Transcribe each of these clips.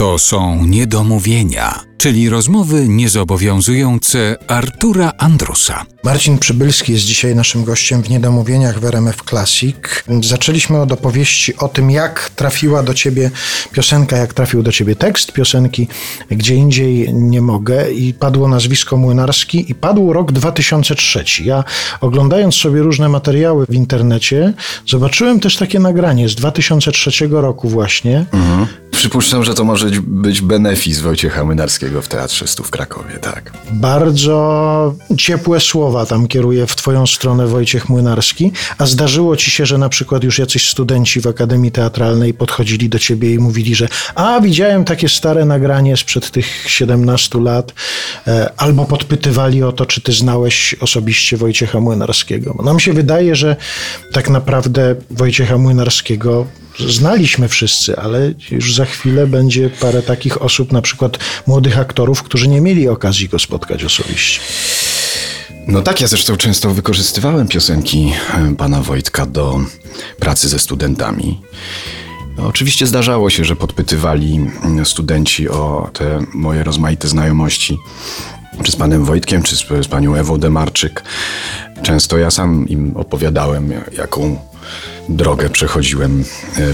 To są niedomówienia, czyli rozmowy niezobowiązujące Artura Andrusa. Marcin Przybylski jest dzisiaj naszym gościem w Niedomówieniach w RMF Classic. Zaczęliśmy od opowieści o tym, jak trafiła do ciebie piosenka, jak trafił do ciebie tekst piosenki, gdzie indziej nie mogę i padło nazwisko Młynarski i padł rok 2003. Ja oglądając sobie różne materiały w internecie, zobaczyłem też takie nagranie z 2003 roku właśnie. Mhm. Przypuszczam, że to może być benefis Wojciecha Młynarskiego w Teatrze Stu w Krakowie, tak. Bardzo ciepłe słowa tam kieruje w twoją stronę Wojciech Młynarski, a zdarzyło ci się, że na przykład już jacyś studenci w Akademii Teatralnej podchodzili do ciebie i mówili, że a widziałem takie stare nagranie sprzed tych 17 lat, e, albo podpytywali o to, czy ty znałeś osobiście Wojciecha Młynarskiego. Nam się wydaje, że tak naprawdę Wojciecha Młynarskiego znaliśmy wszyscy, ale już za chwilę będzie parę takich osób, na przykład młodych aktorów, którzy nie mieli okazji go spotkać osobiście. No tak, ja zresztą często wykorzystywałem piosenki e, pana Wojtka do pracy ze studentami. No, oczywiście zdarzało się, że podpytywali mm, studenci o te moje rozmaite znajomości, czy z panem Wojtkiem, czy z, z panią Ewą Demarczyk. Często ja sam im opowiadałem, jaką drogę przechodziłem e,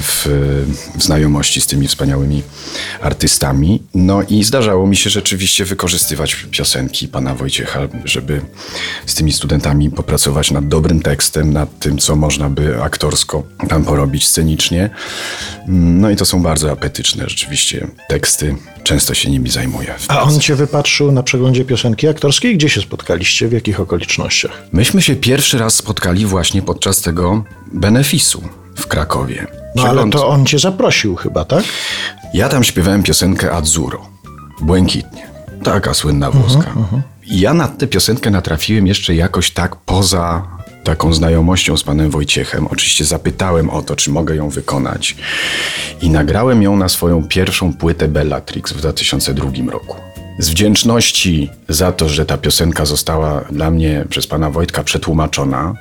w, w, znajomości z tymi wspaniałymi artystami. No i zdarzało mi się rzeczywiście wykorzystywać piosenki pana Wojciecha, żeby z tymi studentami popracować nad dobrym tekstem, nad tym, co można by aktorsko tam porobić scenicznie. No i to są bardzo apetyczne rzeczywiście teksty. Często się nimi zajmuję. A on cię wypatrzył na przeglądzie piosenki aktorskiej? Gdzie się spotkaliście? W jakich okolicznościach? Myśmy się pierwszy raz spotkali właśnie podczas tego w Krakowie. No ale to on cię zaprosił chyba, tak? Ja tam śpiewałem piosenkę Azzurro, błękitnie. Taka słynna włoska. Uh -huh, uh -huh. I ja na tę piosenkę natrafiłem jeszcze jakoś tak poza taką znajomością z panem Wojciechem. Oczywiście zapytałem o to, czy mogę ją wykonać. I nagrałem ją na swoją pierwszą płytę Bellatrix w 2002 roku. Z wdzięczności za to, że ta piosenka została dla mnie przez pana Wojtka przetłumaczona,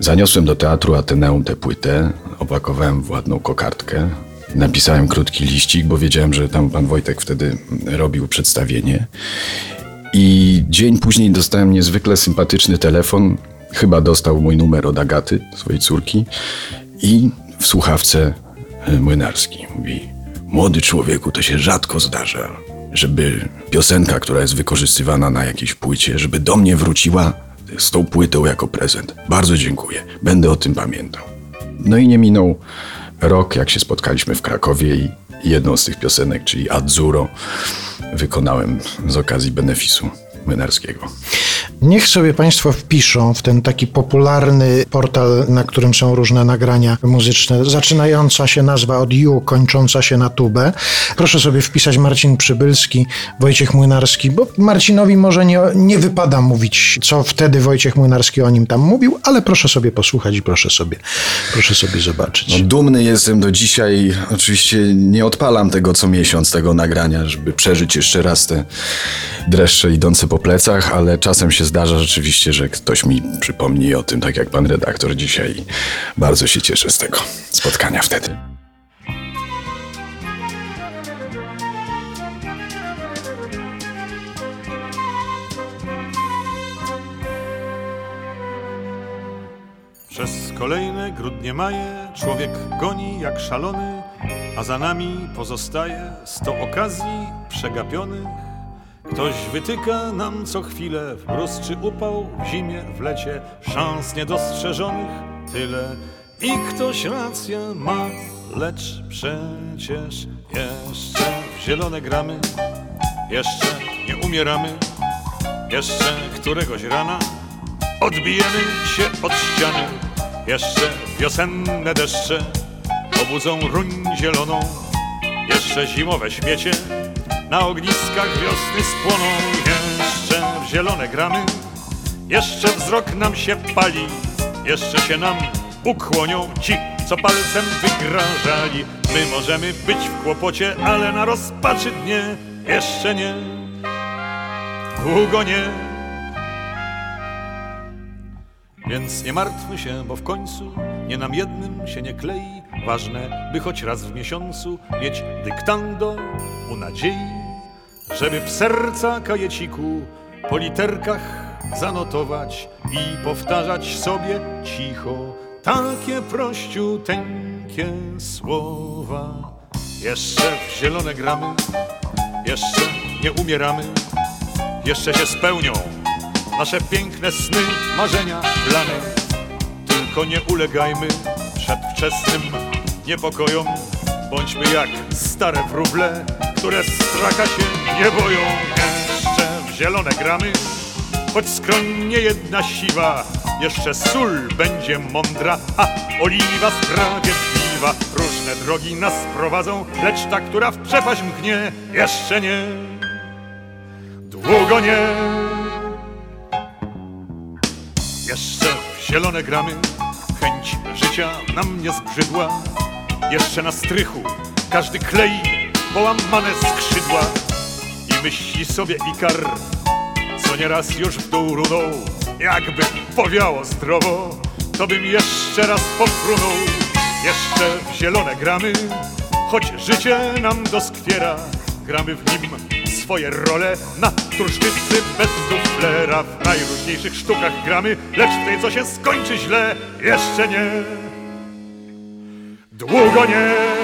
zaniosłem do teatru Ateneum tę płytę, opakowałem w ładną kokardkę, napisałem krótki liścik, bo wiedziałem, że tam pan Wojtek wtedy robił przedstawienie. I dzień później dostałem niezwykle sympatyczny telefon. Chyba dostał mój numer od Agaty, swojej córki. I w słuchawce Młynarski mówi: Młody człowieku, to się rzadko zdarza żeby piosenka, która jest wykorzystywana na jakiejś płycie, żeby do mnie wróciła z tą płytą jako prezent. Bardzo dziękuję. Będę o tym pamiętał. No i nie minął rok, jak się spotkaliśmy w Krakowie i jedną z tych piosenek, czyli Azzurro, wykonałem z okazji benefisu Młynarskiego. Niech sobie Państwo wpiszą w ten taki popularny portal, na którym są różne nagrania muzyczne. Zaczynająca się nazwa od U, kończąca się na tubę. Proszę sobie wpisać Marcin Przybylski, Wojciech Młynarski, bo Marcinowi może nie, nie wypada mówić, co wtedy Wojciech Młynarski o nim tam mówił, ale proszę sobie posłuchać i proszę sobie, proszę sobie zobaczyć. No, dumny jestem do dzisiaj. Oczywiście nie odpalam tego co miesiąc, tego nagrania, żeby przeżyć jeszcze raz te dreszcze idące po plecach, ale czasem się zdarza rzeczywiście, że ktoś mi przypomni o tym, tak jak pan redaktor dzisiaj. Bardzo się cieszę z tego spotkania wtedy. Przez kolejne grudnie maje człowiek goni jak szalony, a za nami pozostaje sto okazji przegapionych Ktoś wytyka nam co chwilę mróz czy upał, w zimie, w lecie, szans niedostrzeżonych tyle. I ktoś rację ma, lecz przecież jeszcze w zielone gramy, jeszcze nie umieramy, jeszcze któregoś rana odbijemy się od ściany, jeszcze wiosenne deszcze obudzą ruń zieloną, jeszcze zimowe śmiecie na ogniskach wiosny spłoną jeszcze w zielone gramy. Jeszcze wzrok nam się pali Jeszcze się nam ukłonią ci, co palcem wygrażali. My możemy być w kłopocie, ale na rozpaczy dnie Jeszcze nie, długo nie. Więc nie martwmy się, bo w końcu nie nam jednym się nie klei. Ważne, by choć raz w miesiącu mieć dyktando u nadziei, żeby w serca kajeciku po literkach zanotować i powtarzać sobie cicho takie prościuteńkie słowa. Jeszcze w zielone gramy, jeszcze nie umieramy, jeszcze się spełnią nasze piękne sny, marzenia, plany. Tylko nie ulegajmy przedwczesnym niepokojom. Bądźmy jak stare wróble, które straka się nie boją. Jeszcze w zielone gramy, choć skroń nie jedna siwa. Jeszcze sól będzie mądra, a oliwa sprawiedliwa. Różne drogi nas prowadzą, lecz ta, która w przepaść mknie, jeszcze nie. Długo nie. Jeszcze w zielone gramy, chęć życia nam nie zbrzydła. Jeszcze na strychu każdy klei połamane skrzydła i myśli sobie Ikar, co nieraz już w dół runął. Jakby powiało zdrowo, to bym jeszcze raz pofrunął. Jeszcze w zielone gramy, choć życie nam doskwiera. Gramy w nim swoje role na turszczycy bez duflera. W najróżniejszych sztukach gramy, lecz w tej, co się skończy źle, jeszcze nie. Długo nie.